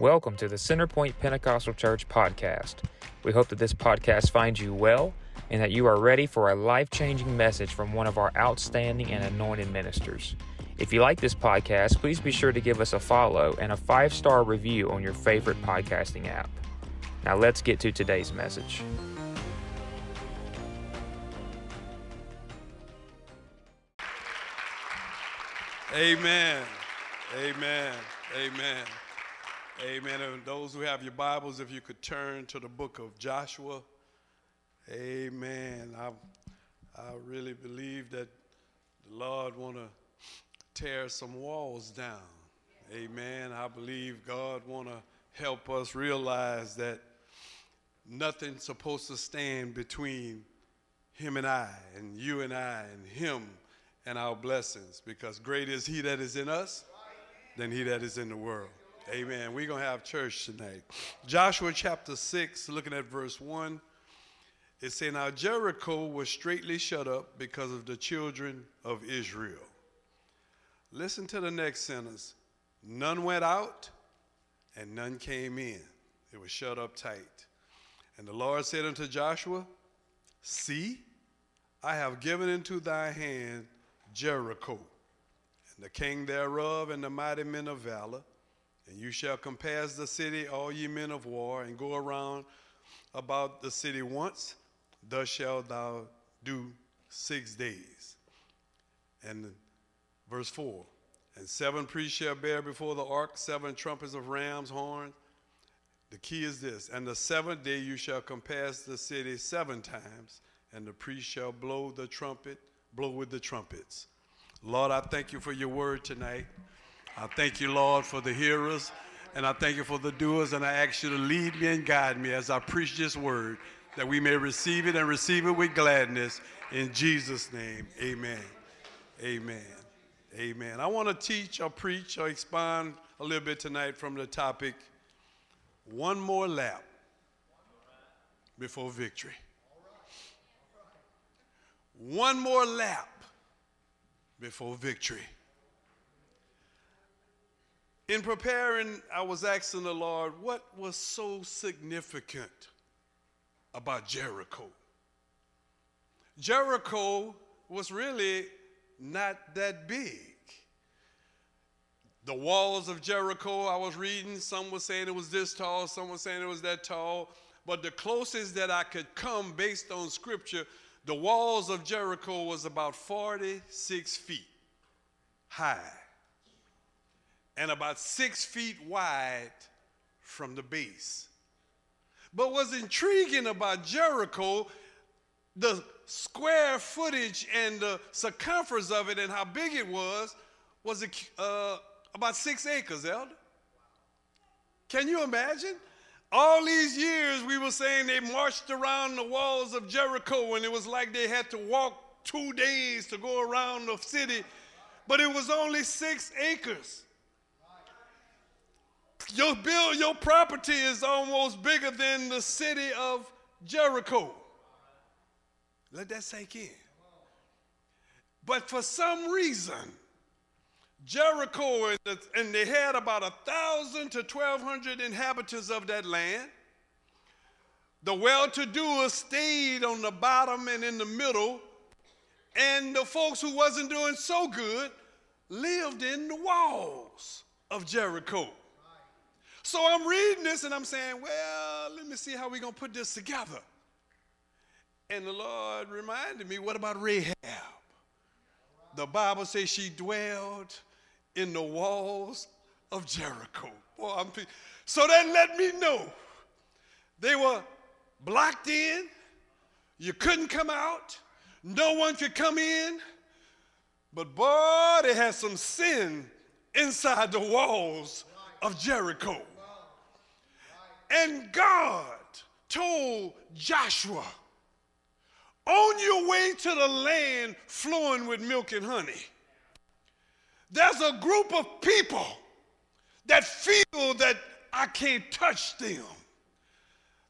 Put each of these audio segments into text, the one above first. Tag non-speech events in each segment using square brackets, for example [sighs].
Welcome to the Centerpoint Pentecostal Church podcast. We hope that this podcast finds you well and that you are ready for a life changing message from one of our outstanding and anointed ministers. If you like this podcast, please be sure to give us a follow and a five star review on your favorite podcasting app. Now, let's get to today's message. Amen. Amen. Amen. Amen. And those who have your Bibles, if you could turn to the book of Joshua. Amen. I, I really believe that the Lord want to tear some walls down. Amen. I believe God want to help us realize that nothing's supposed to stand between him and I, and you and I, and him and our blessings, because great is he that is in us than he that is in the world. Amen. We're going to have church tonight. Joshua chapter 6, looking at verse 1. It says, Now Jericho was straightly shut up because of the children of Israel. Listen to the next sentence. None went out and none came in. It was shut up tight. And the Lord said unto Joshua, See, I have given into thy hand Jericho, and the king thereof, and the mighty men of valor. And you shall compass the city, all ye men of war, and go around about the city once. Thus shalt thou do six days. And verse 4 And seven priests shall bear before the ark seven trumpets of ram's horns. The key is this And the seventh day you shall compass the city seven times, and the priest shall blow the trumpet, blow with the trumpets. Lord, I thank you for your word tonight. I thank you, Lord, for the hearers, and I thank you for the doers, and I ask you to lead me and guide me as I preach this word, that we may receive it and receive it with gladness. In Jesus' name, amen. Amen. Amen. I want to teach or preach or expound a little bit tonight from the topic one more lap before victory. One more lap before victory. In preparing, I was asking the Lord, what was so significant about Jericho? Jericho was really not that big. The walls of Jericho, I was reading, some were saying it was this tall, some were saying it was that tall. But the closest that I could come based on scripture, the walls of Jericho was about 46 feet high and about six feet wide from the base. But what's intriguing about Jericho, the square footage and the circumference of it and how big it was, was uh, about six acres, Elder. Can you imagine? All these years we were saying they marched around the walls of Jericho and it was like they had to walk two days to go around the city, but it was only six acres. Your bill, your property is almost bigger than the city of Jericho. Let that sink in. But for some reason, Jericho, and they had about a thousand to twelve hundred inhabitants of that land. The well-to-do stayed on the bottom and in the middle, and the folks who wasn't doing so good lived in the walls of Jericho. So I'm reading this and I'm saying, well, let me see how we're going to put this together. And the Lord reminded me, what about Rahab? The Bible says she dwelled in the walls of Jericho. Boy, so that let me know they were blocked in, you couldn't come out, no one could come in. But boy, they had some sin inside the walls of Jericho. And God told Joshua, on your way to the land flowing with milk and honey, there's a group of people that feel that I can't touch them.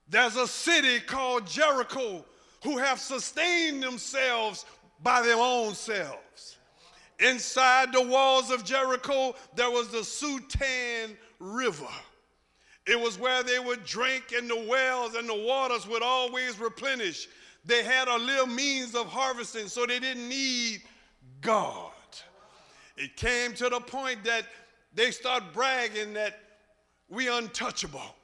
There's a city called Jericho who have sustained themselves by their own selves. Inside the walls of Jericho, there was the Sutan River. It was where they would drink in the wells and the waters would always replenish. They had a little means of harvesting, so they didn't need God. It came to the point that they start bragging that we untouchable.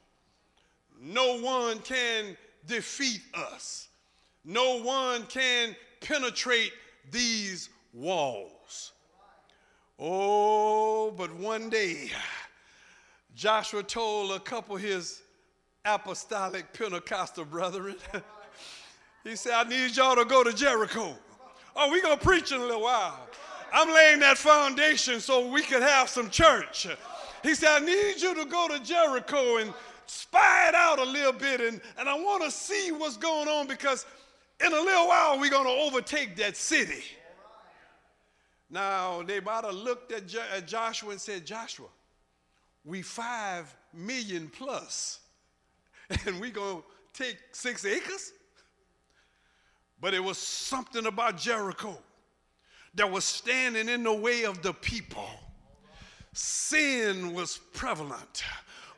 No one can defeat us. No one can penetrate these walls. Oh, but one day, Joshua told a couple of his apostolic Pentecostal brethren, [laughs] he said, I need y'all to go to Jericho. Oh, we going to preach in a little while. I'm laying that foundation so we could have some church. He said, I need you to go to Jericho and spy it out a little bit, and, and I want to see what's going on because in a little while we're going to overtake that city. Now, they might have looked at Joshua and said, Joshua, we five million plus, [laughs] and we to take six acres? But it was something about Jericho that was standing in the way of the people. Sin was prevalent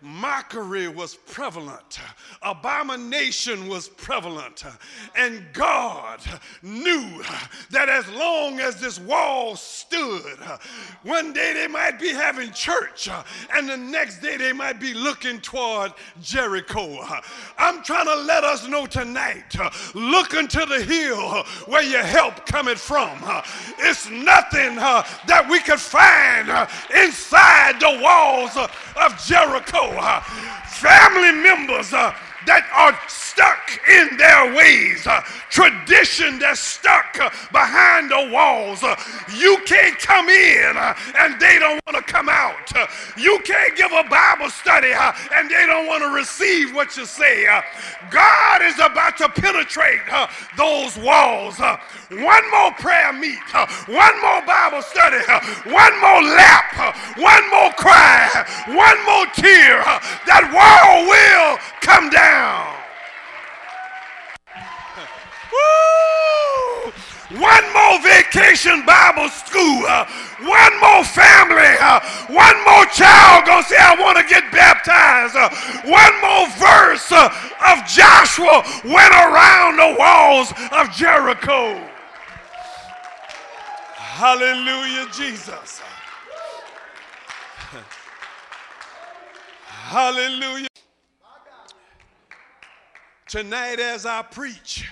mockery was prevalent, abomination was prevalent, and God knew that as long as this wall stood, one day they might be having church, and the next day they might be looking toward Jericho. I'm trying to let us know tonight look into the hill where your help coming from. It's nothing uh, that we could find uh, inside the walls of Jericho family members uh, that are stuck in their ways, uh, tradition that's stuck uh, behind the walls. Uh, you can't come in uh, and they don't want to come out. Uh, you can't give a Bible study uh, and they don't want to receive what you say. God is about to penetrate those walls. one more prayer meet, one more Bible study, one more lap, one more cry, one more tear. that wall will come down. Woo! One more vacation Bible school. Uh, one more family. Uh, one more child gonna say, I want to get baptized. Uh, one more verse uh, of Joshua went around the walls of Jericho. Hallelujah, Jesus. [laughs] Hallelujah. Tonight, as I preach,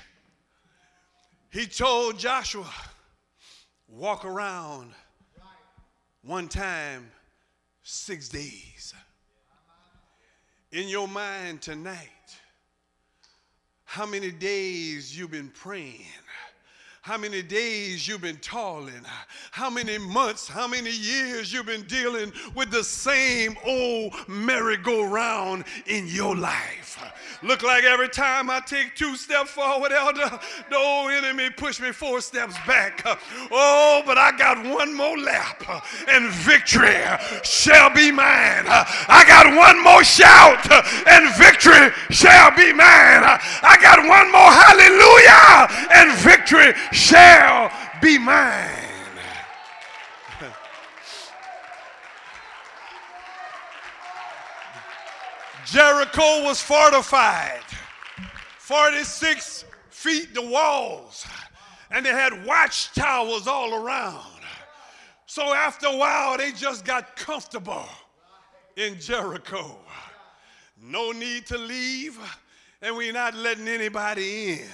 he told Joshua, walk around one time six days. In your mind tonight, how many days you've been praying? how many days you've been toiling, how many months, how many years you've been dealing with the same old merry-go-round in your life. Look like every time I take two steps forward, elder, the old enemy push me four steps back. Oh, but I got one more lap, and victory shall be mine. I got one more shout, and victory shall be mine. I got one more hallelujah, and victory shall be mine. Jericho was fortified, 46 feet the walls, and they had watchtowers all around. So after a while, they just got comfortable in Jericho. No need to leave, and we're not letting anybody in.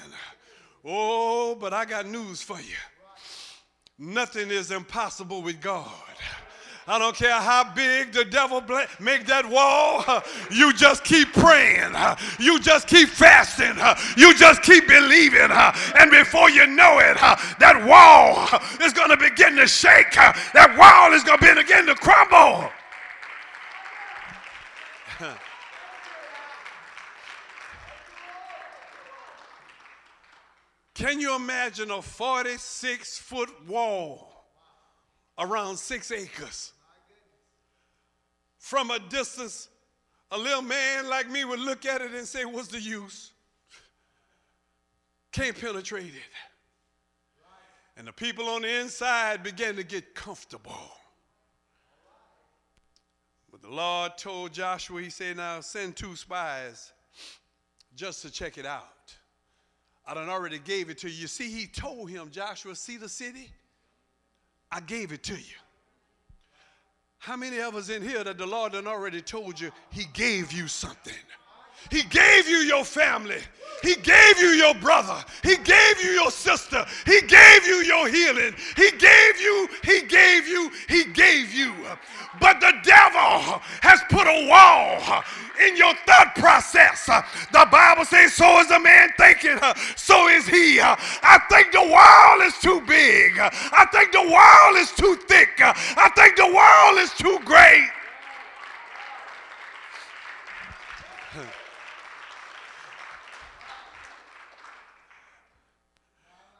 Oh, but I got news for you. Nothing is impossible with God. I don't care how big the devil make that wall. [laughs] You just keep praying. [laughs] You just keep fasting. [laughs] You just keep believing. And before you know it, that wall is going to begin to shake. That wall is going to begin to crumble. Can you imagine a 46 foot wall around six acres? From a distance, a little man like me would look at it and say, What's the use? Can't penetrate it. And the people on the inside began to get comfortable. But the Lord told Joshua, He said, Now send two spies just to check it out. I done already gave it to you. You see, He told him, Joshua, see the city? I gave it to you. How many of us in here that the Lord done already told you He gave you something? He gave you your family. He gave you your brother. He gave you your sister. He gave you your healing. He gave you, he gave you, he gave you. But the devil has put a wall in your thought process. The Bible says, So is a man thinking, so is he. I think the wall is too big. I think the wall is too thick. I think the wall is too great.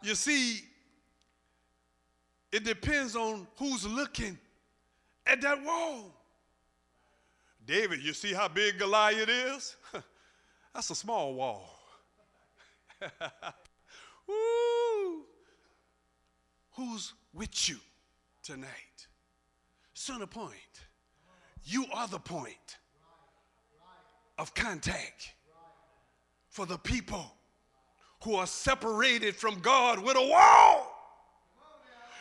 You see, it depends on who's looking at that wall. David, you see how big Goliath is? [laughs] That's a small wall. [laughs] Woo! Who's with you tonight? Centerpoint. You are the point of contact for the people who are separated from God with a wall.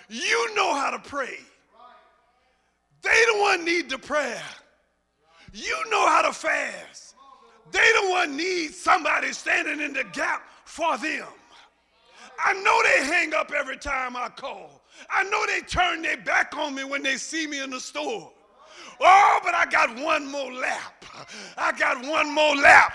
You know how to pray. They the one need the prayer. You know how to fast. They the one need somebody standing in the gap for them. I know they hang up every time I call. I know they turn their back on me when they see me in the store. Oh, but I got one more lap. I got one more lap.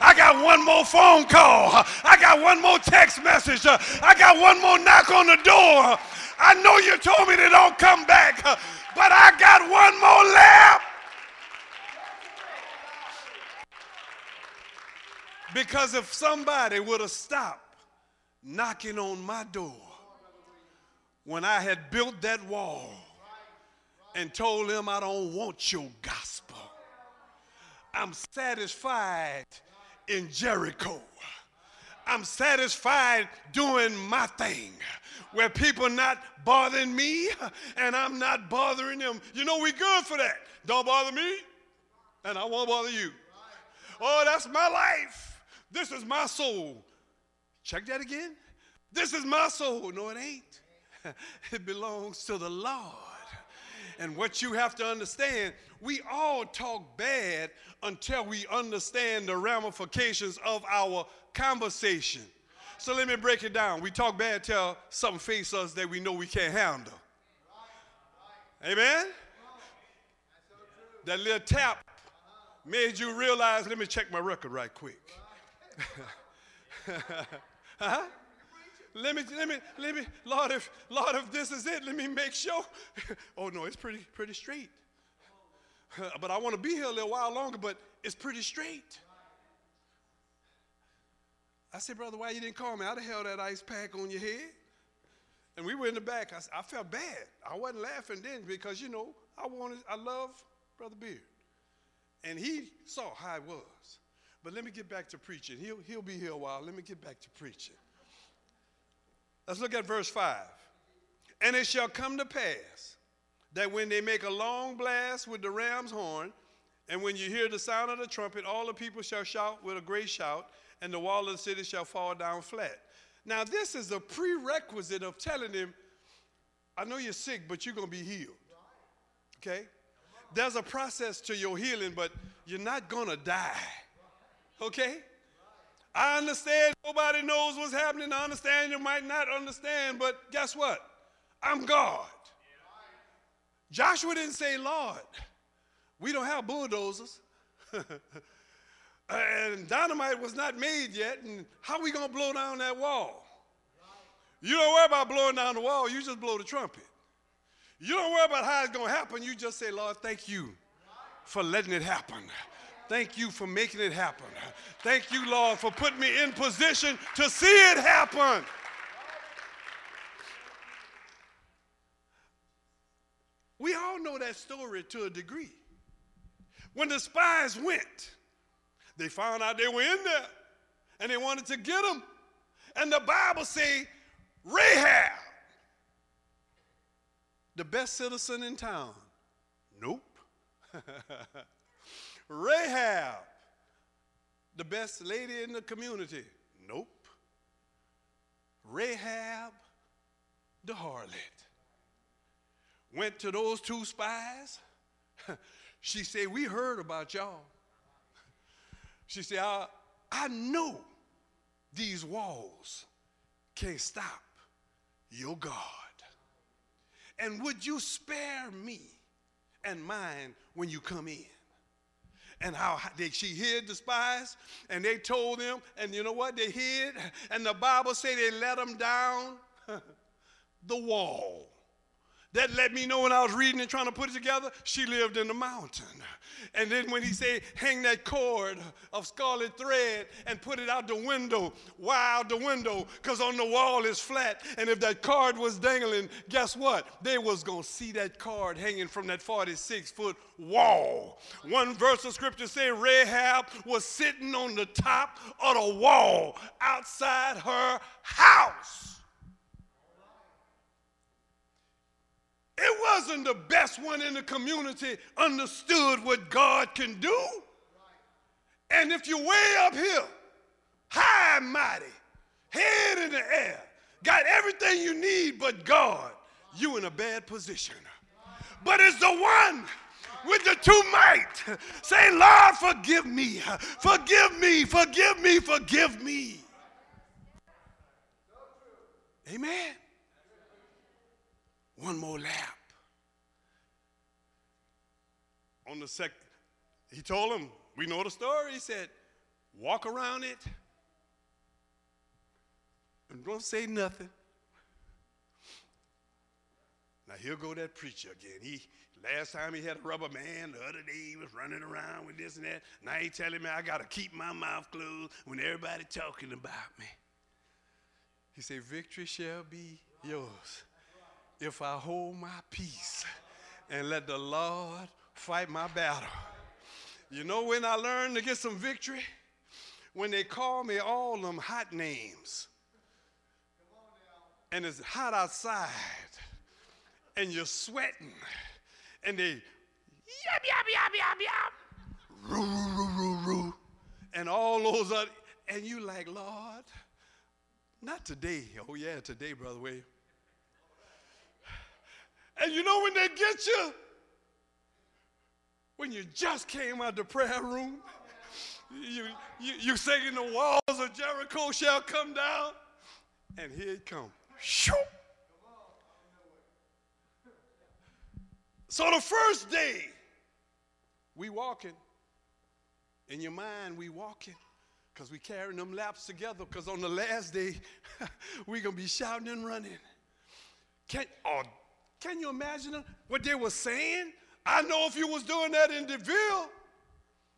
I got one more phone call. I got one more text message. I got one more knock on the door. I know you told me they don't come back, but I got one more lap. Because if somebody would have stopped knocking on my door when I had built that wall, and told him, I don't want your gospel. I'm satisfied in Jericho. I'm satisfied doing my thing where people not bothering me and I'm not bothering them. You know, we good for that. Don't bother me and I won't bother you. Oh, that's my life. This is my soul. Check that again. This is my soul. No, it ain't. [laughs] It belongs to the Lord. And what you have to understand, we all talk bad until we understand the ramifications of our conversation. So let me break it down. We talk bad till something face us that we know we can't handle. Amen? That little tap made you realize, let me check my record right quick. [laughs] huh? Let me, let me, let me, Lord, if, Lord, if this is it, let me make sure. [laughs] oh no, it's pretty, pretty straight. [laughs] but I want to be here a little while longer, but it's pretty straight. I said, brother, why you didn't call me? I'd have held that ice pack on your head. And we were in the back. I, I felt bad. I wasn't laughing then because, you know, I wanted, I love Brother Beard. And he saw how it was. But let me get back to preaching. He'll, he'll be here a while. Let me get back to preaching. Let's look at verse 5. And it shall come to pass that when they make a long blast with the ram's horn, and when you hear the sound of the trumpet, all the people shall shout with a great shout, and the wall of the city shall fall down flat. Now, this is a prerequisite of telling him, I know you're sick, but you're going to be healed. Okay? There's a process to your healing, but you're not going to die. Okay? I understand nobody knows what's happening. I understand you might not understand, but guess what? I'm God. Joshua didn't say, Lord, we don't have bulldozers. [laughs] and dynamite was not made yet. And how are we going to blow down that wall? You don't worry about blowing down the wall, you just blow the trumpet. You don't worry about how it's going to happen, you just say, Lord, thank you for letting it happen. Thank you for making it happen. Thank you, Lord, for putting me in position to see it happen. We all know that story to a degree. When the spies went, they found out they were in there and they wanted to get them. And the Bible say Rahab, the best citizen in town. Nope. [laughs] Rahab, the best lady in the community. Nope. Rahab, the harlot, went to those two spies. [laughs] she said, We heard about y'all. [laughs] She said, I, I know these walls can't stop your God. And would you spare me and mine when you come in? And how they, she hid the spies? And they told them and you know what they hid? And the bible say they let them down [laughs] the wall that let me know when I was reading and trying to put it together, she lived in the mountain. And then when he said, hang that cord of scarlet thread and put it out the window, why out the window? Because on the wall is flat. And if that cord was dangling, guess what? They was going to see that cord hanging from that 46 foot wall. One verse of scripture say Rahab was sitting on the top of the wall outside her house. It wasn't the best one in the community understood what God can do. And if you're way up here, high and mighty, head in the air, got everything you need but God, you in a bad position. But it's the one with the two might saying, Lord, forgive me, forgive me, forgive me, forgive me. Amen. One more lap. On the second, he told him, we know the story. He said, walk around it and don't say nothing. Now here go that preacher again. He last time he had a rubber man, the other day he was running around with this and that. Now he telling me I gotta keep my mouth closed when everybody talking about me. He said, Victory shall be yours if I hold my peace and let the Lord fight my battle. You know when I learned to get some victory? When they call me all them hot names. And it's hot outside. And you're sweating. And they yap, yap, yap, yap, yap. Roo, roo, roo, roo. And all those other, and you like, Lord, not today. Oh yeah, today, Brother William. And you know when they get you? When you just came out the prayer room, you, you, you saying the walls of Jericho shall come down, and here it comes. So the first day, we walking. In your mind, we walking because we carrying them laps together because on the last day, [laughs] we going to be shouting and running. Can, oh, can you imagine what they were saying? I know if you was doing that in DeVille,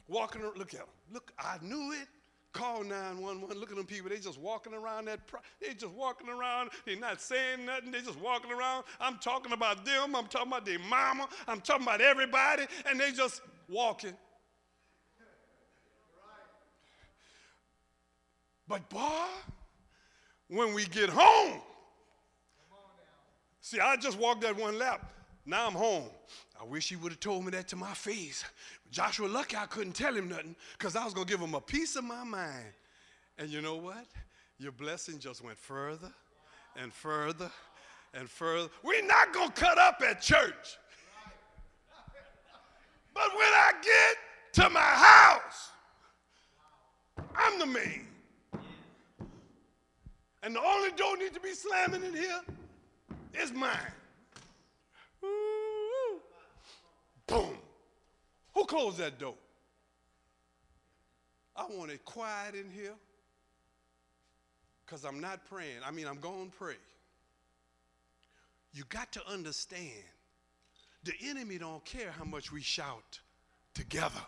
walking, look at them. Look, I knew it. Call 911. Look at them people. They just walking around that. They just walking around. They not saying nothing. They just walking around. I'm talking about them. I'm talking about their mama. I'm talking about everybody. And they just walking. But boy, when we get home, See, I just walked that one lap. Now I'm home. I wish he would have told me that to my face. Joshua lucky I couldn't tell him nothing because I was going to give him a piece of my mind. And you know what? Your blessing just went further and further and further. We're not going to cut up at church. But when I get to my house, I'm the man. And the only door need to be slamming in here it's mine. Boom. Who closed that door? I want it quiet in here because I'm not praying. I mean, I'm going to pray. You got to understand the enemy don't care how much we shout together.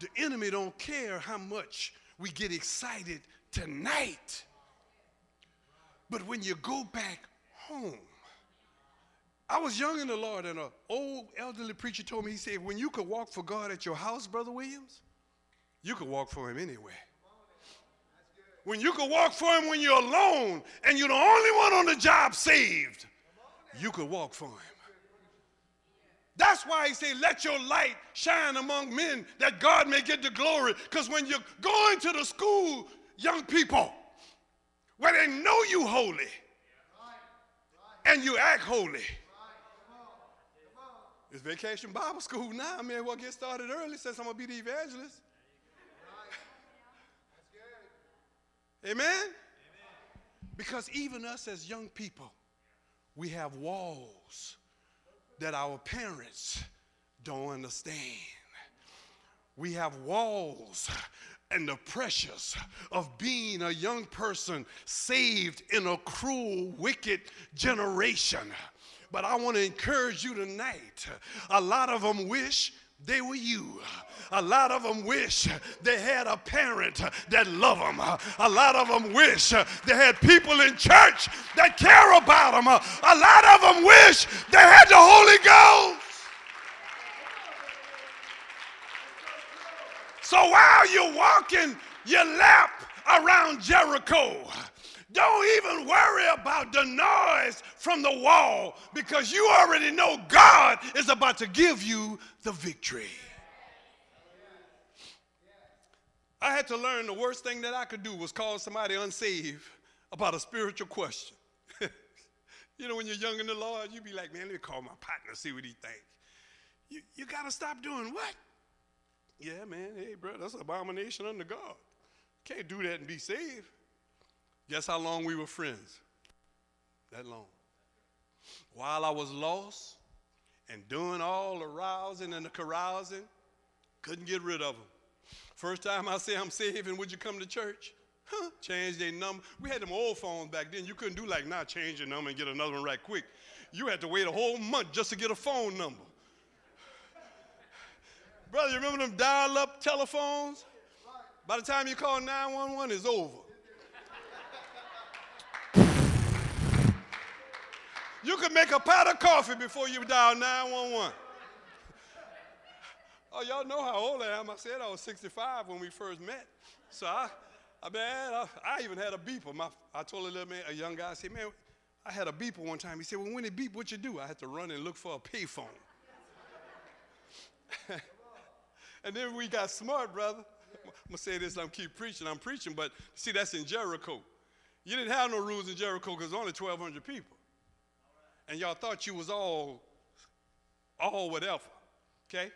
The enemy don't care how much we get excited tonight. But when you go back home. I was young in the Lord, and an old elderly preacher told me, he said, when you could walk for God at your house, Brother Williams, you could walk for him anywhere. When you could walk for him when you're alone and you're the only one on the job saved, you could walk for him. That's why he said, Let your light shine among men that God may get the glory. Because when you're going to the school, young people, where they know you holy and you act holy. It's vacation Bible school now. I mean, well, get started early since I'm going to be the evangelist. Amen? Because even us as young people, we have walls that our parents don't understand. We have walls and the pressures of being a young person saved in a cruel, wicked generation. But I want to encourage you tonight. A lot of them wish they were you. A lot of them wish they had a parent that love them. A lot of them wish they had people in church that care about them. A lot of them wish they had the Holy Ghost. So while you're walking your lap around Jericho, don't even worry about the noise from the wall because you already know God is about to give you the victory. I had to learn the worst thing that I could do was call somebody unsaved about a spiritual question. [laughs] you know, when you're young in the Lord, you be like, man, let me call my partner, see what he thinks. You, you got to stop doing what? Yeah, man, hey, bro, that's an abomination under God. Can't do that and be saved. Guess how long we were friends? That long. While I was lost and doing all the rousing and the carousing, couldn't get rid of them. First time I say I'm saving, would you come to church? Huh, change their number. We had them old phones back then. You couldn't do like now, change your number and get another one right quick. You had to wait a whole month just to get a phone number. Brother, you remember them dial up telephones? By the time you call 911, it's over. You could make a pot of coffee before you dial 911. Oh, y'all know how old I am. I said I was 65 when we first met. So I, I man, I, I even had a beeper. My, I told a little man, a young guy, I said, man, I had a beeper one time. He said, well, when it beep, what you do? I had to run and look for a payphone. [laughs] and then we got smart, brother. I'm gonna say this, I'm keep preaching, I'm preaching, but see, that's in Jericho. You didn't have no rules in Jericho because only 1,200 people and y'all thought you was all, all whatever. Okay?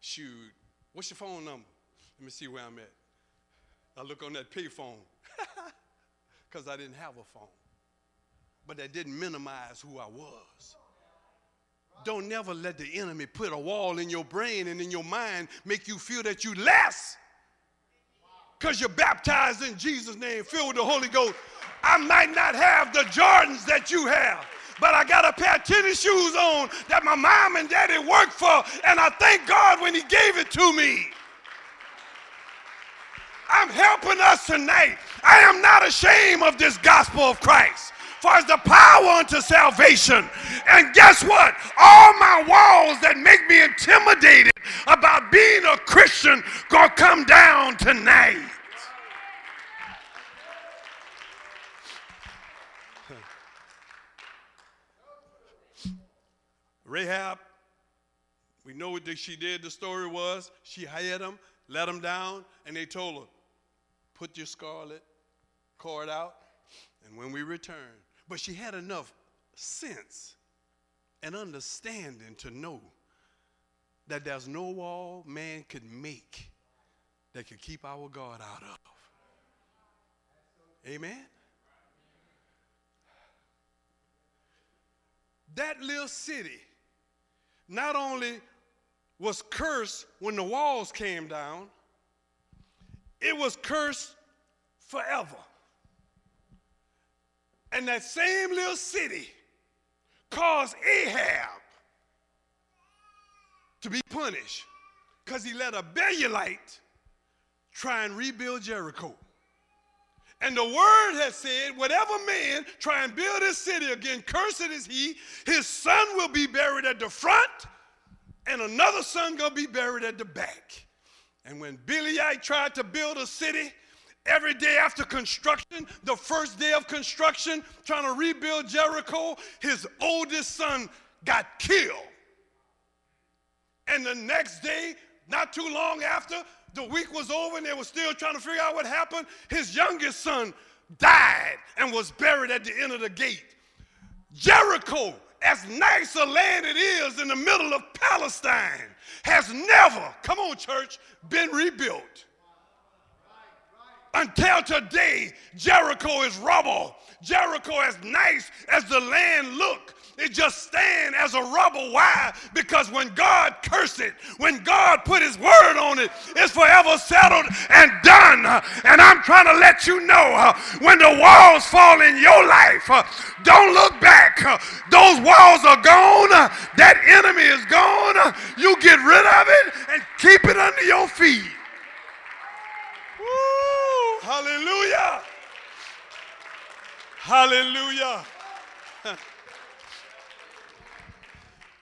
Shoot, what's your phone number? Let me see where I'm at. I look on that pay phone because [laughs] I didn't have a phone. But that didn't minimize who I was. Don't never let the enemy put a wall in your brain and in your mind make you feel that you less because you're baptized in Jesus' name, filled with the Holy Ghost. I might not have the Jordans that you have, but I got a pair of tennis shoes on that my mom and daddy worked for, and I thank God when He gave it to me. I'm helping us tonight. I am not ashamed of this gospel of Christ. For it's the power unto salvation. And guess what? All my walls that make me intimidated about being a Christian gonna come down tonight. [laughs] Rahab, we know what she did. The story was she hired them, let them down, and they told her, put your scarlet cord out, and when we return. But she had enough sense and understanding to know that there's no wall man could make that could keep our God out of. Amen? That little city not only was cursed when the walls came down, it was cursed forever. And that same little city caused Ahab to be punished because he let a Belialite try and rebuild Jericho. And the word has said, whatever man try and build his city again, cursed is he, his son will be buried at the front, and another son gonna be buried at the back. And when Belial tried to build a city, every day after construction, the first day of construction, trying to rebuild Jericho, his oldest son got killed. And the next day, not too long after, the week was over and they were still trying to figure out what happened. His youngest son died and was buried at the end of the gate. Jericho, as nice a land it is in the middle of Palestine, has never, come on, church, been rebuilt. Until today, Jericho is rubble. Jericho, as nice as the land look, it just stand as a rubble. Why? Because when God cursed it, when God put his word on it, it's forever settled and done. And I'm trying to let you know uh, when the walls fall in your life, uh, don't look back. Uh, those walls are gone. That enemy is gone. You get rid of it and keep it under your feet. Woo, hallelujah. Hallelujah. [laughs]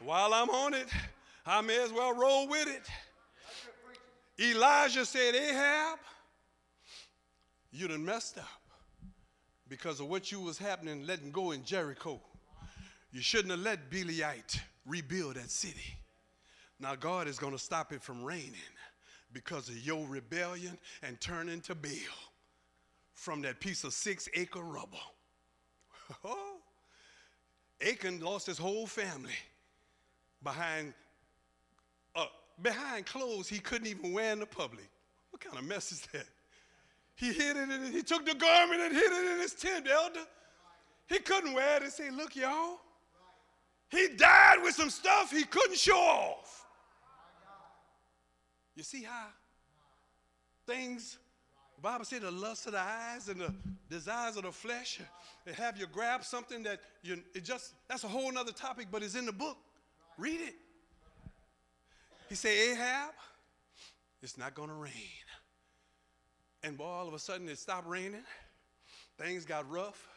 While I'm on it, I may as well roll with it. Elijah said, Ahab, you done messed up because of what you was happening, letting go in Jericho. You shouldn't have let Beliite rebuild that city. Now God is going to stop it from raining because of your rebellion and turning to Baal from that piece of six acre rubble. [laughs] Achan lost his whole family behind, uh, behind clothes he couldn't even wear in the public. What kind of mess is that? He hid it in, he took the garment and hid it in his tent, elder. He couldn't wear it and say, look, y'all. He died with some stuff he couldn't show off. You see how things, the Bible said the lust of the eyes and the desires of the flesh, they have you grab something that you, it just, that's a whole nother topic, but it's in the book. Read it. He said, Ahab, it's not to rain. And boy, all of a sudden it stopped raining. Things got rough.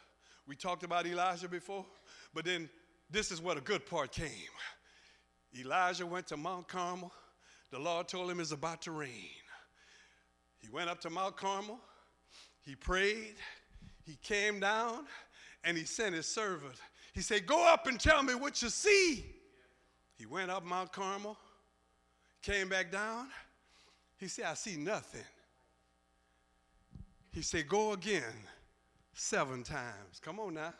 We talked about Elijah before, but then this is where the good part came. Elijah went to Mount Carmel. The Lord told him it's about to rain. He went up to Mount Carmel. He prayed. He came down and he sent his servant. He said, Go up and tell me what you see. He went up Mount Carmel, came back down. He said, I see nothing. He said, Go again seven times. Come on now.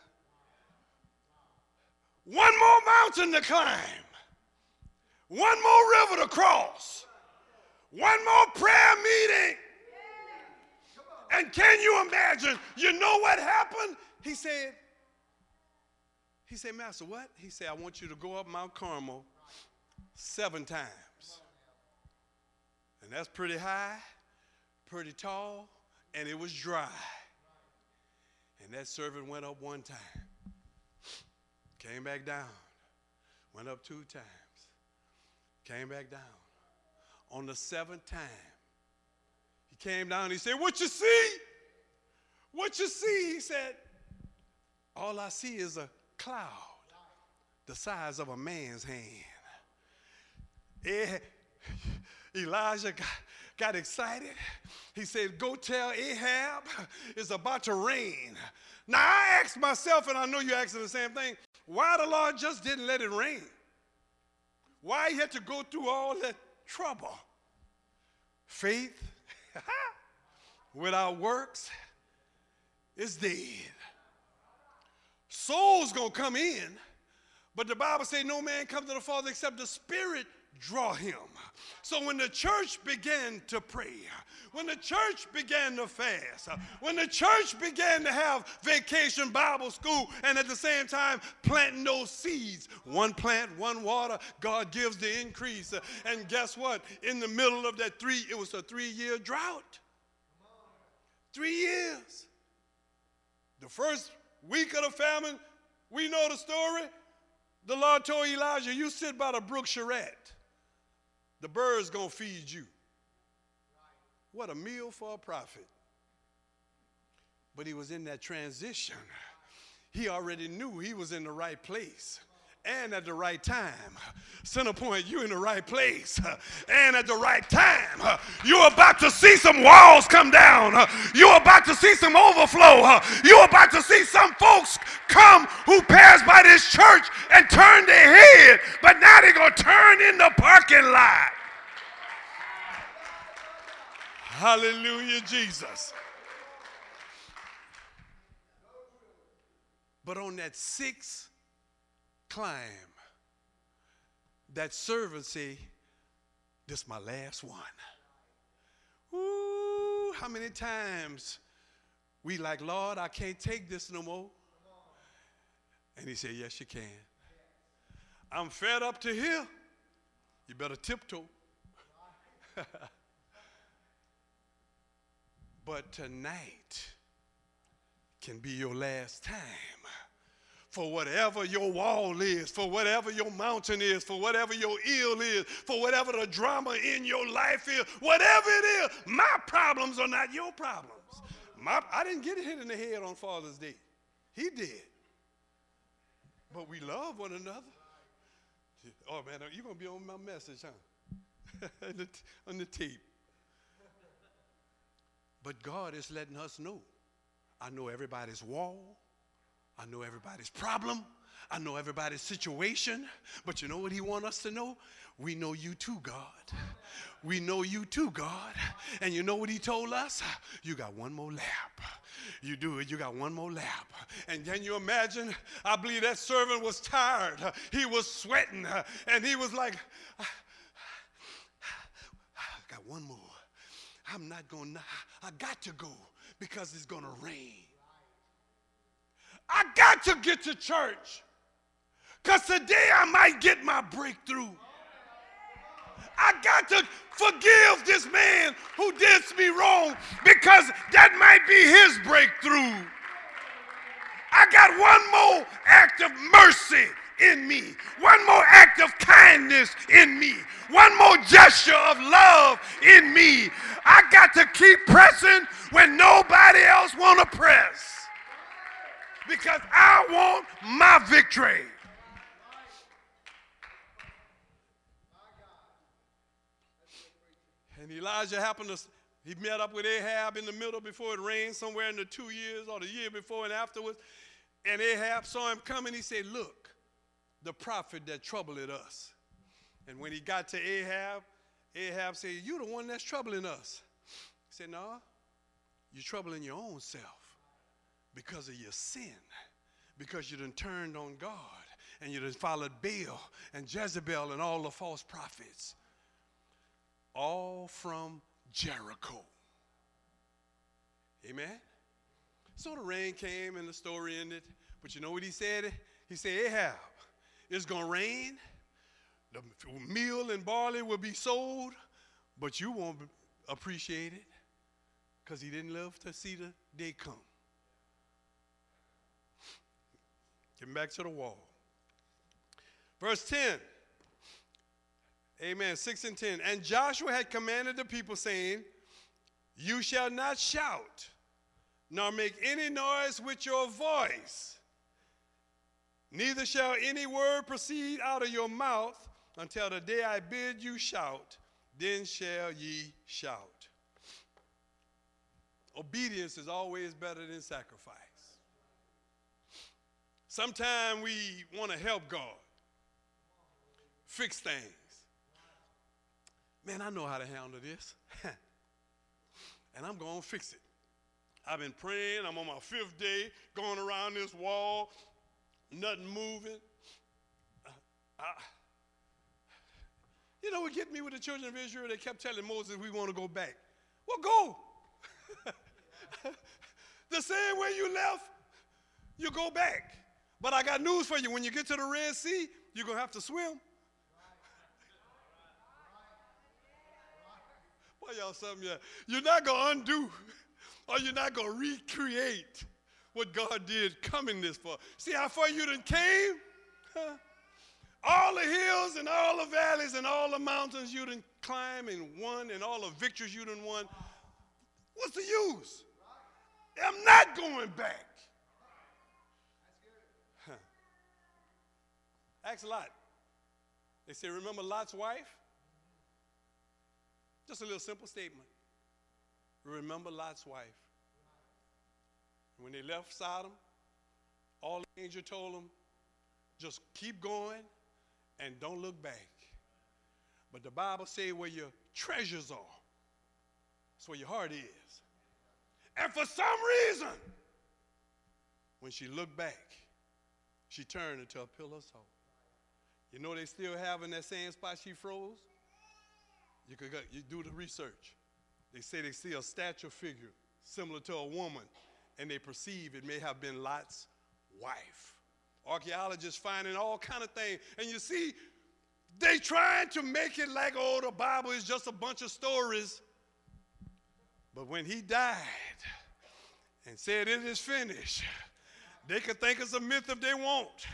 One more mountain to climb, one more river to cross, one more prayer meeting. And can you imagine? You know what happened? He said, he said, Master, what? He said, I want you to go up Mount Carmel seven times. And that's pretty high, pretty tall, and it was dry. And that servant went up one time, came back down, went up two times, came back down. On the seventh time, came down, he said, What you see? What you see? He said, All I see is a cloud the size of a man's hand. Eh, Elijah got, got excited. He said, Go tell Ahab it's about to rain. Now, I asked myself, and I know you're asking the same thing why the Lord just didn't let it rain? Why he had to go through all that trouble? Faith [laughs] without works is dead. Soul's gonna come in, but the Bible says no man comes to the Father except the Spirit draw him. So when the church began to pray, when the church began to fast, when the church began to have vacation Bible school, and at the same time planting those seeds, one plant, one water, God gives the increase. And guess what? In the middle of that three, it was a three year drought. Three years. The first week of the famine, we know the story. The Lord told Elijah, You sit by the brook Cherith the bird's going to feed you. What a meal for a prophet. But he was in that transition. He already knew he was in the right place and at the right time. Centerpoint, you in the right place and at the right time. You're about to see some walls come down. You're about to see some overflow. You're about to see some folks come who passed by this church and turn their head, but now they're going to turn in the parking lot. Hallelujah, Jesus. But on that sixth climb, that servant say, this my last one. Ooh, how many times we like, Lord, I can't take this no more. And he said, yes, you can. I'm fed up to here. You better tiptoe. [laughs] but tonight can be your last time for whatever your wall is, for whatever your mountain is, for whatever your ill is, for whatever the drama in your life is, whatever it is, my problems are not your problems. My, I didn't get hit in the head on Father's Day. He did. But we love one another. Oh man, you're gonna be on my message, huh? [laughs] on the tape. But God is letting us know. I know everybody's wall. I know everybody's problem. I know everybody's situation. But you know what he want us to know? We know you too, God. We know you too, God. And you know what he told us? You got one more lap. You do it, you got one more lap. And can you imagine? I believe that servant was tired. He was sweating. And he was like, I got one more. I'm not going to, I got to go because it's going to rain. I got to get to church because today I might get my breakthrough. I got to forgive this man who did me wrong because that might be his breakthrough. I got one more act of mercy in me, one more act of kindness in me, one more gesture of love in me. I got to keep pressing when nobody else want to press because I want my victory. And Elijah happened to, he met up with Ahab in the middle before it rained, somewhere in the two years or the year before and afterwards. And Ahab saw him coming. He said, Look, the prophet that troubled us. And when he got to Ahab, Ahab said, You're the one that's troubling us. He said, No, you're troubling your own self because of your sin, because you done turned on God and you done followed Baal and Jezebel and all the false prophets all from Jericho. Amen? So the rain came and the story ended. But you know what he said? He said, Ahab, it's going to rain. The meal and barley will be sold, but you won't appreciate it because he didn't live to see the day come. Back to the wall. Verse 10. Amen. 6 and 10. And Joshua had commanded the people, saying, You shall not shout, nor make any noise with your voice, neither shall any word proceed out of your mouth until the day I bid you shout, then shall ye shout. Obedience is always better than sacrifice. Sometimes we want to help God fix things. Man, I know how to handle this. [laughs] and I'm going to fix it. I've been praying. I'm on my fifth day going around this wall, nothing moving. Uh, I, you know what get me with the children of Israel? They kept telling Moses, we want to go back. Well, go. [laughs] the same way you left, you go back. But I got news for you. When you get to the Red Sea, you're going to have to swim. Why y'all something yet? You're not going to undo or you're not going to recreate what God did coming this far. See how far you done came? Huh? All the hills and all the valleys and all the mountains you done climb and won and all the victories you done won. What's the use? I'm not going back. Ask Lot. They say, Remember Lot's wife? Just a little simple statement. Remember Lot's wife. When they left Sodom, all the angel told them, just keep going and don't look back. But the Bible says where your treasures are, that's where your heart is. And for some reason, when she looked back, she turned into a pillar of salt. You know they still have in that same spot she froze? You could go, you do the research. They say they see a statue figure similar to a woman, and they perceive it may have been Lot's wife. Archaeologists finding all kind of things, and you see, they trying to make it like, oh, the Bible is just a bunch of stories. But when he died and said it is finished, they could think it's a myth if they want.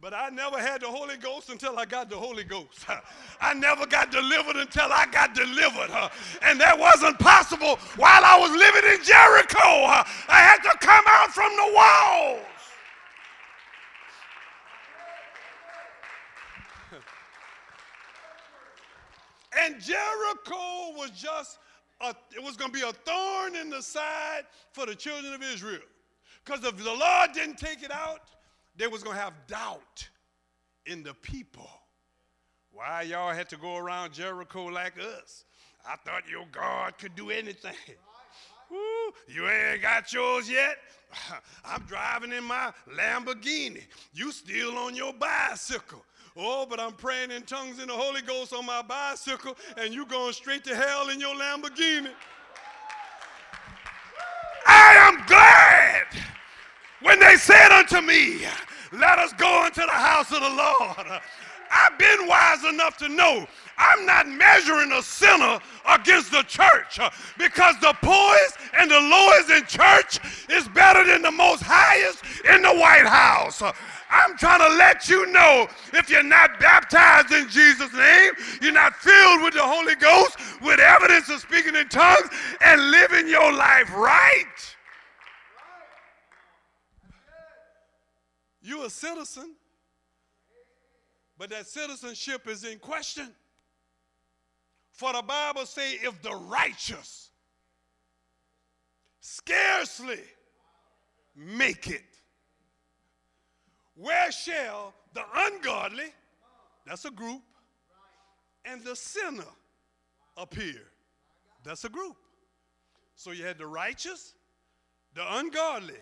But I never had the Holy Ghost until I got the Holy Ghost. [laughs] I never got delivered until I got delivered. And that wasn't possible while I was living in Jericho. I had to come out from the walls. [laughs] And Jericho was just, a, it was going to be a thorn in the side for the children of Israel. Because if the Lord didn't take it out, they was going to have doubt in the people. Why y'all had to go around Jericho like us? I thought your God could do anything. [laughs] Woo, you ain't got yours yet? [laughs] I'm driving in my Lamborghini. You still on your bicycle. Oh, but I'm praying in tongues in the Holy Ghost on my bicycle, and you going straight to hell in your Lamborghini. I am glad when they said unto me, Let us go into the house of the Lord. I've been wise enough to know I'm not measuring a sinner against the church because the poorest and the lowest in church is better than the most highest in the White House. I'm trying to let you know if you're not baptized in Jesus' name, you're not filled with the Holy Ghost, with evidence of speaking in tongues, and living your life right. You're a citizen, but that citizenship is in question. For the Bible say, if the righteous scarcely make it, where shall the ungodly, that's a group, and the sinner appear? That's a group. So you had the righteous, the ungodly,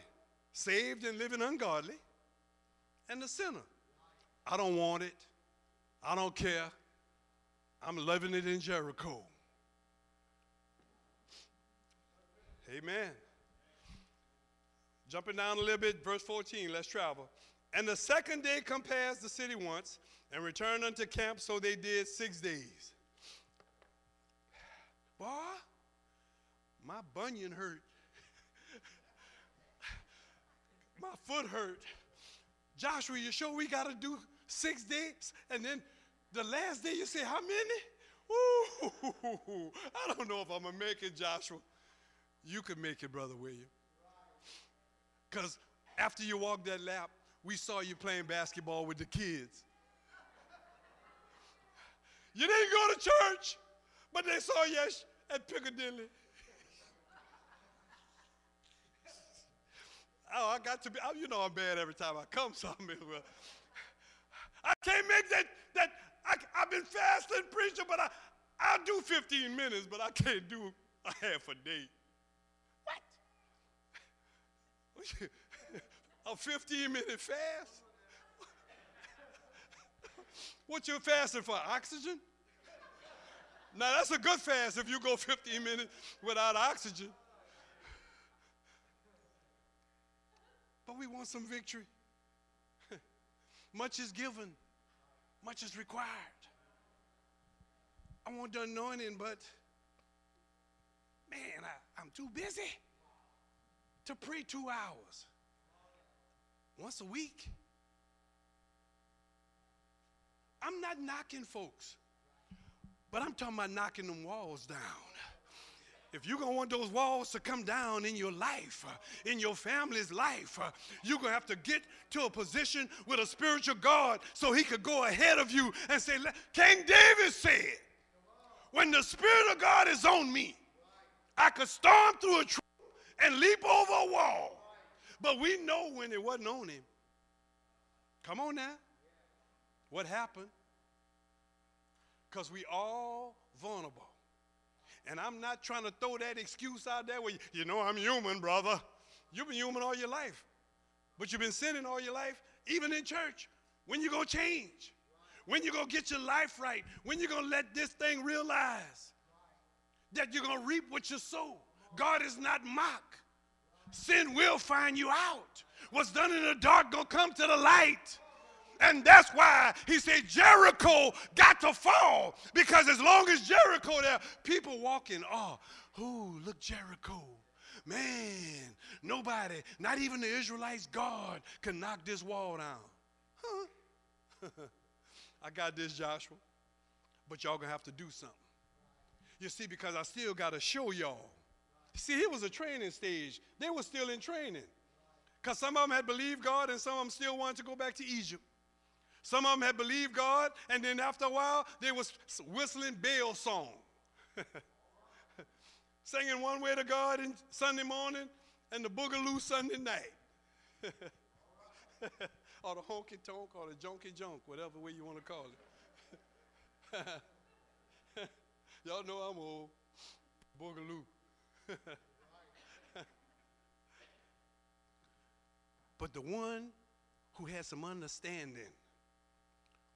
saved and living ungodly, and the sinner. I don't want it. I don't care. I'm living it in Jericho. Amen. Jumping down a little bit, verse 14, let's travel. And the second day compassed the city once and returned unto camp, so they did six days. Boy, my bunion hurt. [laughs] my foot hurt. Joshua, you sure we got to do six days? And then the last day you say, how many? Ooh, [laughs] I don't know if I'm going to make it, Joshua. You could make it, Brother William. Because after you walked that lap, we saw you playing basketball with the kids. You didn't go to church, but they saw you at Piccadilly. Oh, I got to be, oh, you know I'm bad every time I come, so I'm well. I can't make that, that I, have been fasting, preacher, but I, I'll do 15 minutes, but I can't do a half a day. What? [laughs] a 15 minute fast? [laughs] what you fasting for? Oxygen? Now that's a good fast if you go 15 minutes without oxygen. But we want some victory. [laughs] much is given, much is required. I want the anointing, but man, I, I'm too busy to pray two hours once a week. I'm not knocking folks, but I'm talking about knocking them walls down. If you're going to want those walls to come down in your life, uh, in your family's life, uh, you're going to have to get to a position with a spiritual God so he could go ahead of you and say, King David said, when the Spirit of God is on me, I could storm through a tree and leap over a wall. But we know when it wasn't on him. Come on now. What happened? Because we all vulnerable. And I'm not trying to throw that excuse out there where, you, you know, I'm human, brother. You've been human all your life. But you've been sinning all your life, even in church. When you to change? When you to get your life right? When you're going to let this thing realize that you're going to reap what you sow? God is not mock. Sin will find you out. What's done in the dark going to come to the light. And that's why he said Jericho got to fall. Because as long as Jericho there, people walk in. Ooh, look, Jericho. Man, nobody, not even the Israelites, God can knock this wall down. Huh? [laughs] I got this, Joshua. But y'all gonna have to do something. You see, because I still gotta show y'all. See, it was a training stage. They were still in training. Because some of them had believed God and some of them still wanted to go back to Egypt. Some of them had believed God, and then after a while, they was whistling Baal song. [laughs] Singing one way to God in Sunday morning and the boogaloo Sunday night. [laughs] or the honky tonk or the junky junk, whatever way you want to call it. [laughs] Y'all know I'm old. Boogaloo. but the one who had some understanding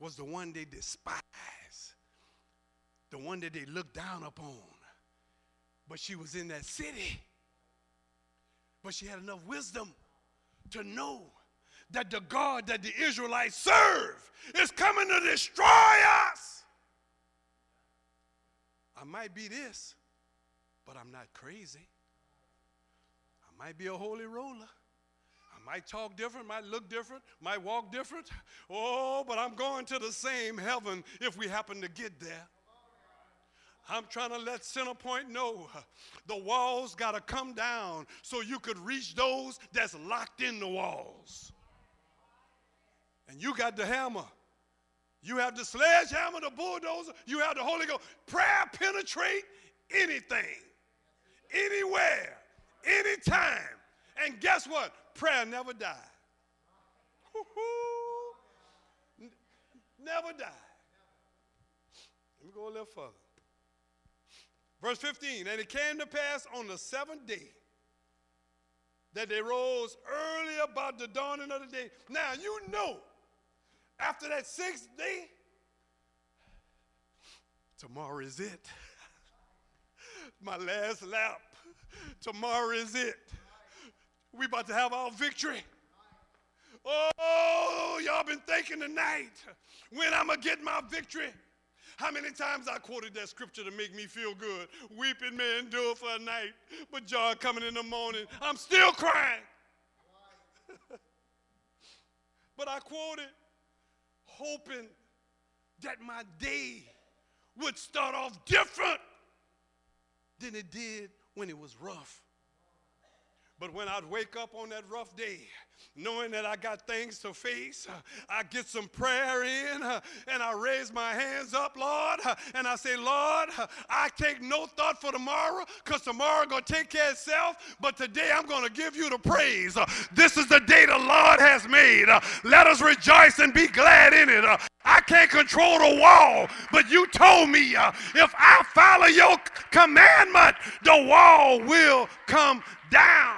was the one they despised, the one that they looked down upon. But she was in that city. But she had enough wisdom to know that the God that the Israelites serve is coming to destroy us. I might be this, but I'm not crazy. I might be a holy roller might talk different, might look different, might walk different. Oh, but I'm going to the same heaven if we happen to get there. I'm trying to let Centerpoint know the walls got to come down so you could reach those that's locked in the walls. And you got the hammer. You have the sledgehammer, the bulldozer, you have the Holy Ghost. Prayer penetrate anything, anywhere, anytime. And guess what? Prayer never died. Never died. Let me go a little further. Verse 15, and it came to pass on the seventh day that they rose early about the dawning of the day. Now you know, after that sixth day, tomorrow is it. [laughs] My last lap. Tomorrow is it. We about to have our victory. Oh, y'all been thinking tonight when I'm going to get my victory. How many times I quoted that scripture to make me feel good? Weeping may endure for a night, but joy coming in the morning. I'm still crying. [laughs] but I quoted hoping that my day would start off different than it did when it was rough. But when I'd wake up on that rough day, knowing that I got things to face, I get some prayer in and I raise my hands up, Lord, and I say, Lord, I take no thought for tomorrow because tomorrow going to take care of itself, but today I'm going to give you the praise. This is the day the Lord has made. Let us rejoice and be glad in it. I can't control the wall, but you told me if I follow your commandment, the wall will come down.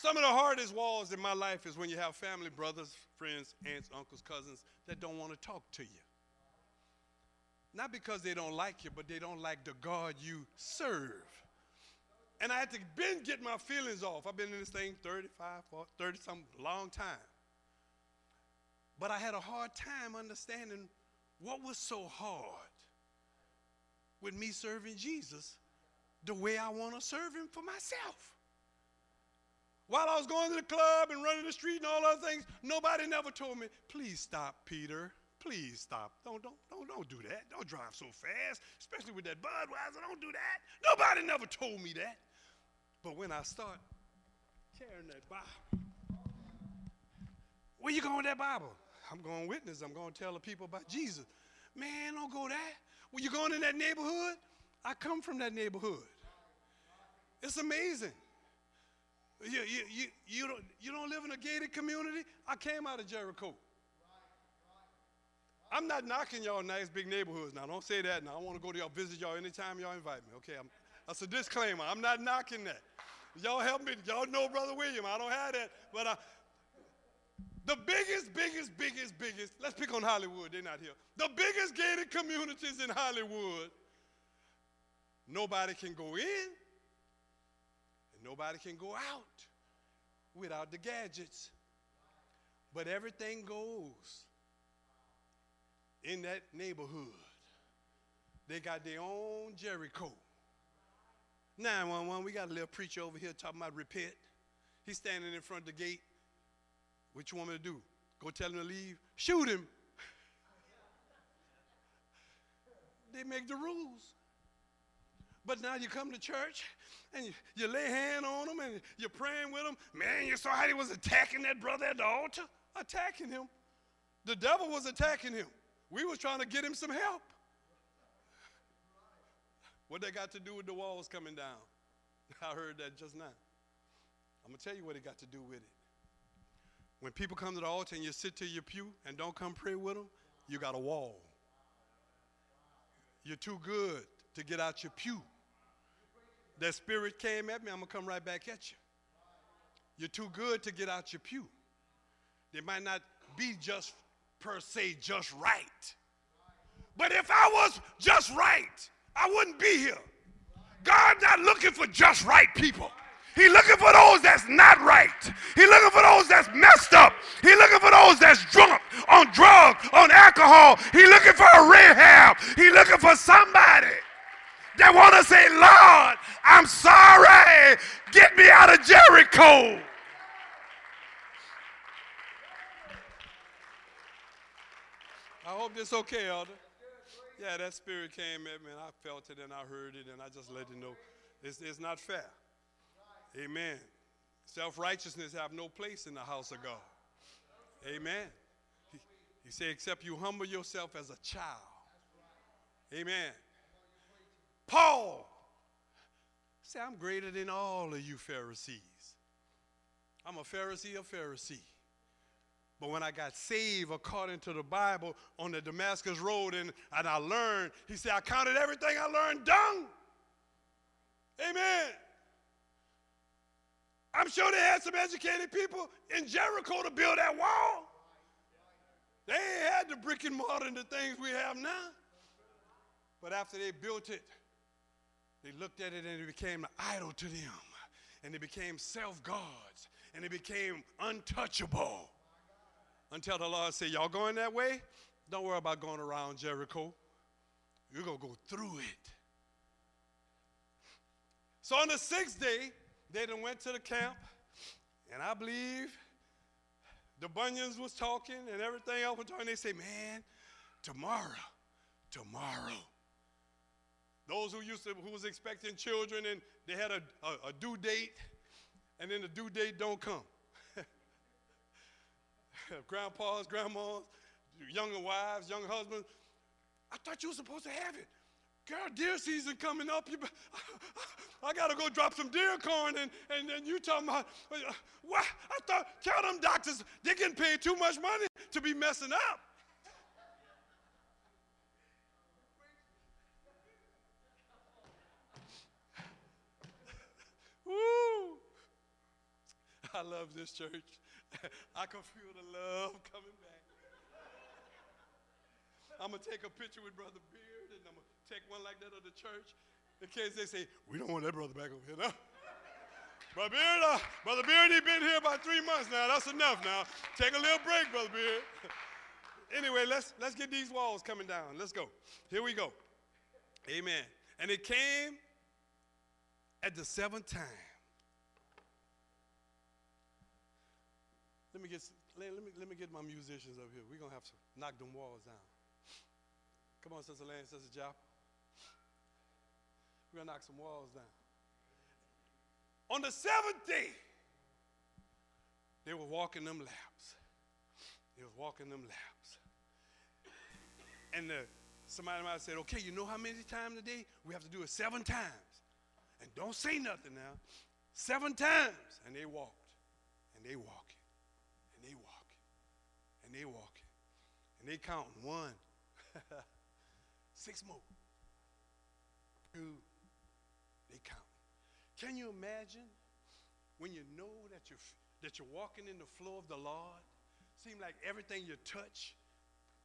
Some of the hardest walls in my life is when you have family, brothers, friends, aunts, uncles, cousins that don't want to talk to you. Not because they don't like you, but they don't like the God you serve. And I had to been get my feelings off. I've been in this thing 35, 40, 30 some long time. But I had a hard time understanding what was so hard with me serving Jesus the way I want to serve him for myself. While I was going to the club and running the street and all other things, nobody never told me, please stop, Peter. Please stop. Don't, don't, don't, don't do that. Don't drive so fast, especially with that Budweiser. Don't do that. Nobody never told me that. But when I start carrying that Bible, where you going with that Bible? I'm going to witness. I'm going to tell the people about Jesus. Man, don't go there. When you going in that neighborhood, I come from that neighborhood. It's amazing. You, you, you, you, don't, you don't live in a gated community? I came out of Jericho. I'm not knocking y'all nice big neighborhoods now. Don't say that now. I want to go to y'all, visit y'all anytime y'all invite me. Okay, I'm, that's a disclaimer. I'm not knocking that. Y'all help me. Y'all know Brother William. I don't have that. But I, the biggest, biggest, biggest, biggest, let's pick on Hollywood. They're not here. The biggest gated communities in Hollywood, nobody can go in and nobody can go out without the gadgets. But everything goes in that neighborhood. They got their own Jericho. 911, we got a little preacher over here talking about repent. He's standing in front of the gate. What you want me to do? Go tell him to leave? Shoot him. [laughs] they make the rules. But now you come to church and you, you lay hand on them and you're praying with them. Man, you saw how he was attacking that brother at the altar? Attacking him. The devil was attacking him. We was trying to get him some help. What they got to do with the walls coming down? [laughs] I heard that just now. I'm going to tell you what it got to do with it. When people come to the altar and you sit to your pew and don't come pray with them, you got a wall. You're too good to get out your pew. That spirit came at me, I'm going to come right back at you. You're too good to get out your pew. They might not be just per se just right. But if I was just right, I wouldn't be here. God's not looking for just right people. He's looking for those that's not right. He's looking for those that's messed up. He's looking for those that's drunk on drugs, on alcohol. He's looking for a rehab. He's looking for somebody that want to say, Lord, I'm sorry. Get me out of Jericho. I hope this okay, Elder. Yeah, that spirit came at me and I felt it and I heard it and I just let you know it's, it's not fair. Amen. Self righteousness have no place in the house of God. Amen. He, he said, except you humble yourself as a child. Amen. Paul Say, I'm greater than all of you Pharisees. I'm a Pharisee of Pharisee. But when I got saved according to the Bible on the Damascus Road and, and I learned, he said, I counted everything I learned dung. Amen. I'm sure they had some educated people in Jericho to build that wall. They had the brick and mortar and the things we have now. But after they built it, looked at it and it became an idol to them. And it became self gods. And it became untouchable. Until the Lord said, Y'all going that way? Don't worry about going around Jericho. You're going to go through it. So on the sixth day, they then went to the camp, and I believe the Bunions was talking and everything else was talking. They say, man, tomorrow, tomorrow. Those who used to, who was expecting children and they had a, a, a due date, and then the due date don't come. [laughs] Grandpas, grandmas, younger wives, young husbands. I thought you were supposed to have it. Girl, deer season coming up. You, [laughs] I got to go drop some deer corn, and, and, and you talking about, uh, what? I thought, tell them doctors, they're getting paid too much money to be messing up. Woo! I love this church. [laughs] I can feel the love coming back. I'm going to take a picture with Brother Beard, and I'm going to take one like that of the church in case they say, we don't want that brother back over here now. Brother Beard, uh, Brother Beard, he been here about three months now. That's enough now. Take a little break, Brother Beard. [laughs] anyway, let's, let's get these walls coming down. Let's go. Here we go. Amen. And it came at the seventh time. Let me get, let, me, let me get my musicians up here. We're to have to knock them walls down. Come on, Sister Lane, Sister Jop. We're to knock some walls down. On the seventh day, they were walking them laps. They was walking them laps. And the, somebody might have said, okay, you know how many times a day? We have to do it seven times. And don't say nothing now. Seven times. And they walked. And they walking. And they walking. And they. Counting. One. [laughs] Six more. Two. They counting. Can you imagine when you know that you're, that you're walking in the flow of the Lord? Seem like everything you touch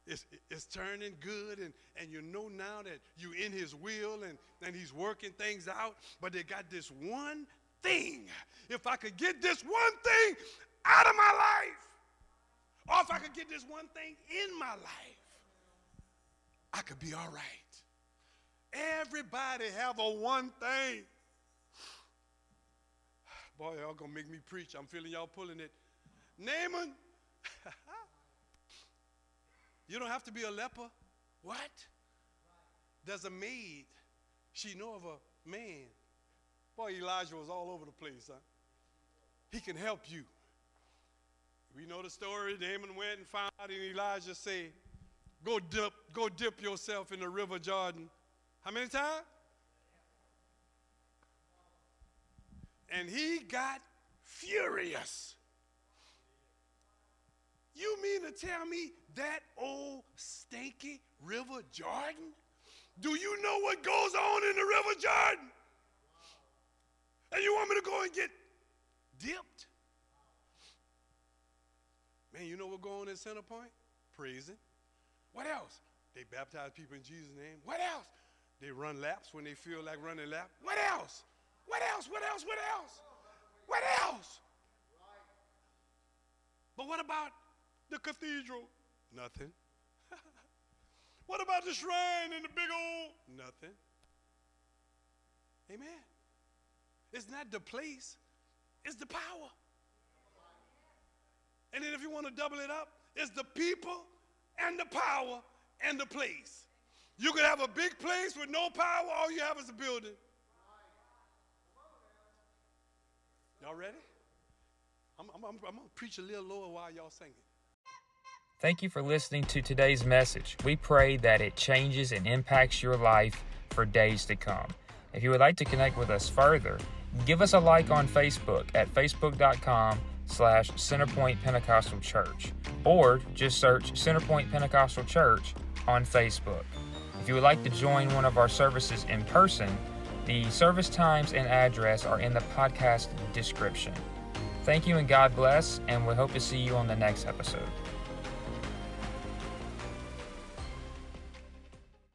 is, is turning good, and, and you know now that you're in His will and, and He's working things out. But they got this one thing. If I could get this one thing out of my life, or if I could get this one thing in my life, I could be all right. Everybody have a one thing. [sighs] Boy, y'all gonna make me preach. I'm feeling y'all pulling it. Naaman [laughs] you don't have to be a leper. What? There's a maid. She know of a man. Boy, Elijah was all over the place, huh? He can help you. We know the story. Naaman went and found out, and Elijah said, Go dip, go dip yourself in the river Jordan. How many times? And he got furious. You mean to tell me that old stinky River Jordan? Do you know what goes on in the River Jordan? And you want me to go and get dipped? Man, you know what goes on in Centerpoint? Praising. What else? They baptize people in Jesus' name. What else? They run laps when they feel like running laps. What else? What else? What else? What else? What else? But what about the cathedral? Nothing. [laughs] what about the shrine and the big old? Nothing. Amen. It's not the place, it's the power. And then if you want to double it up, it's the people and the power and the place. You could have a big place with no power, all you have is a building. Y'all ready? I'm, I'm, I'm, going to preach a little lower while y'all singing. Thank you for listening to today's message. We pray that it changes and impacts your life for days to come. If you would like to connect with us further, give us a like on Facebook at facebook.com slash Centerpoint Pentecostal Church or just search Centerpoint Pentecostal Church on Facebook. If you would like to join one of our services in person, the service times and address are in the podcast description. Thank you and God bless, and we hope to see you on the next episode.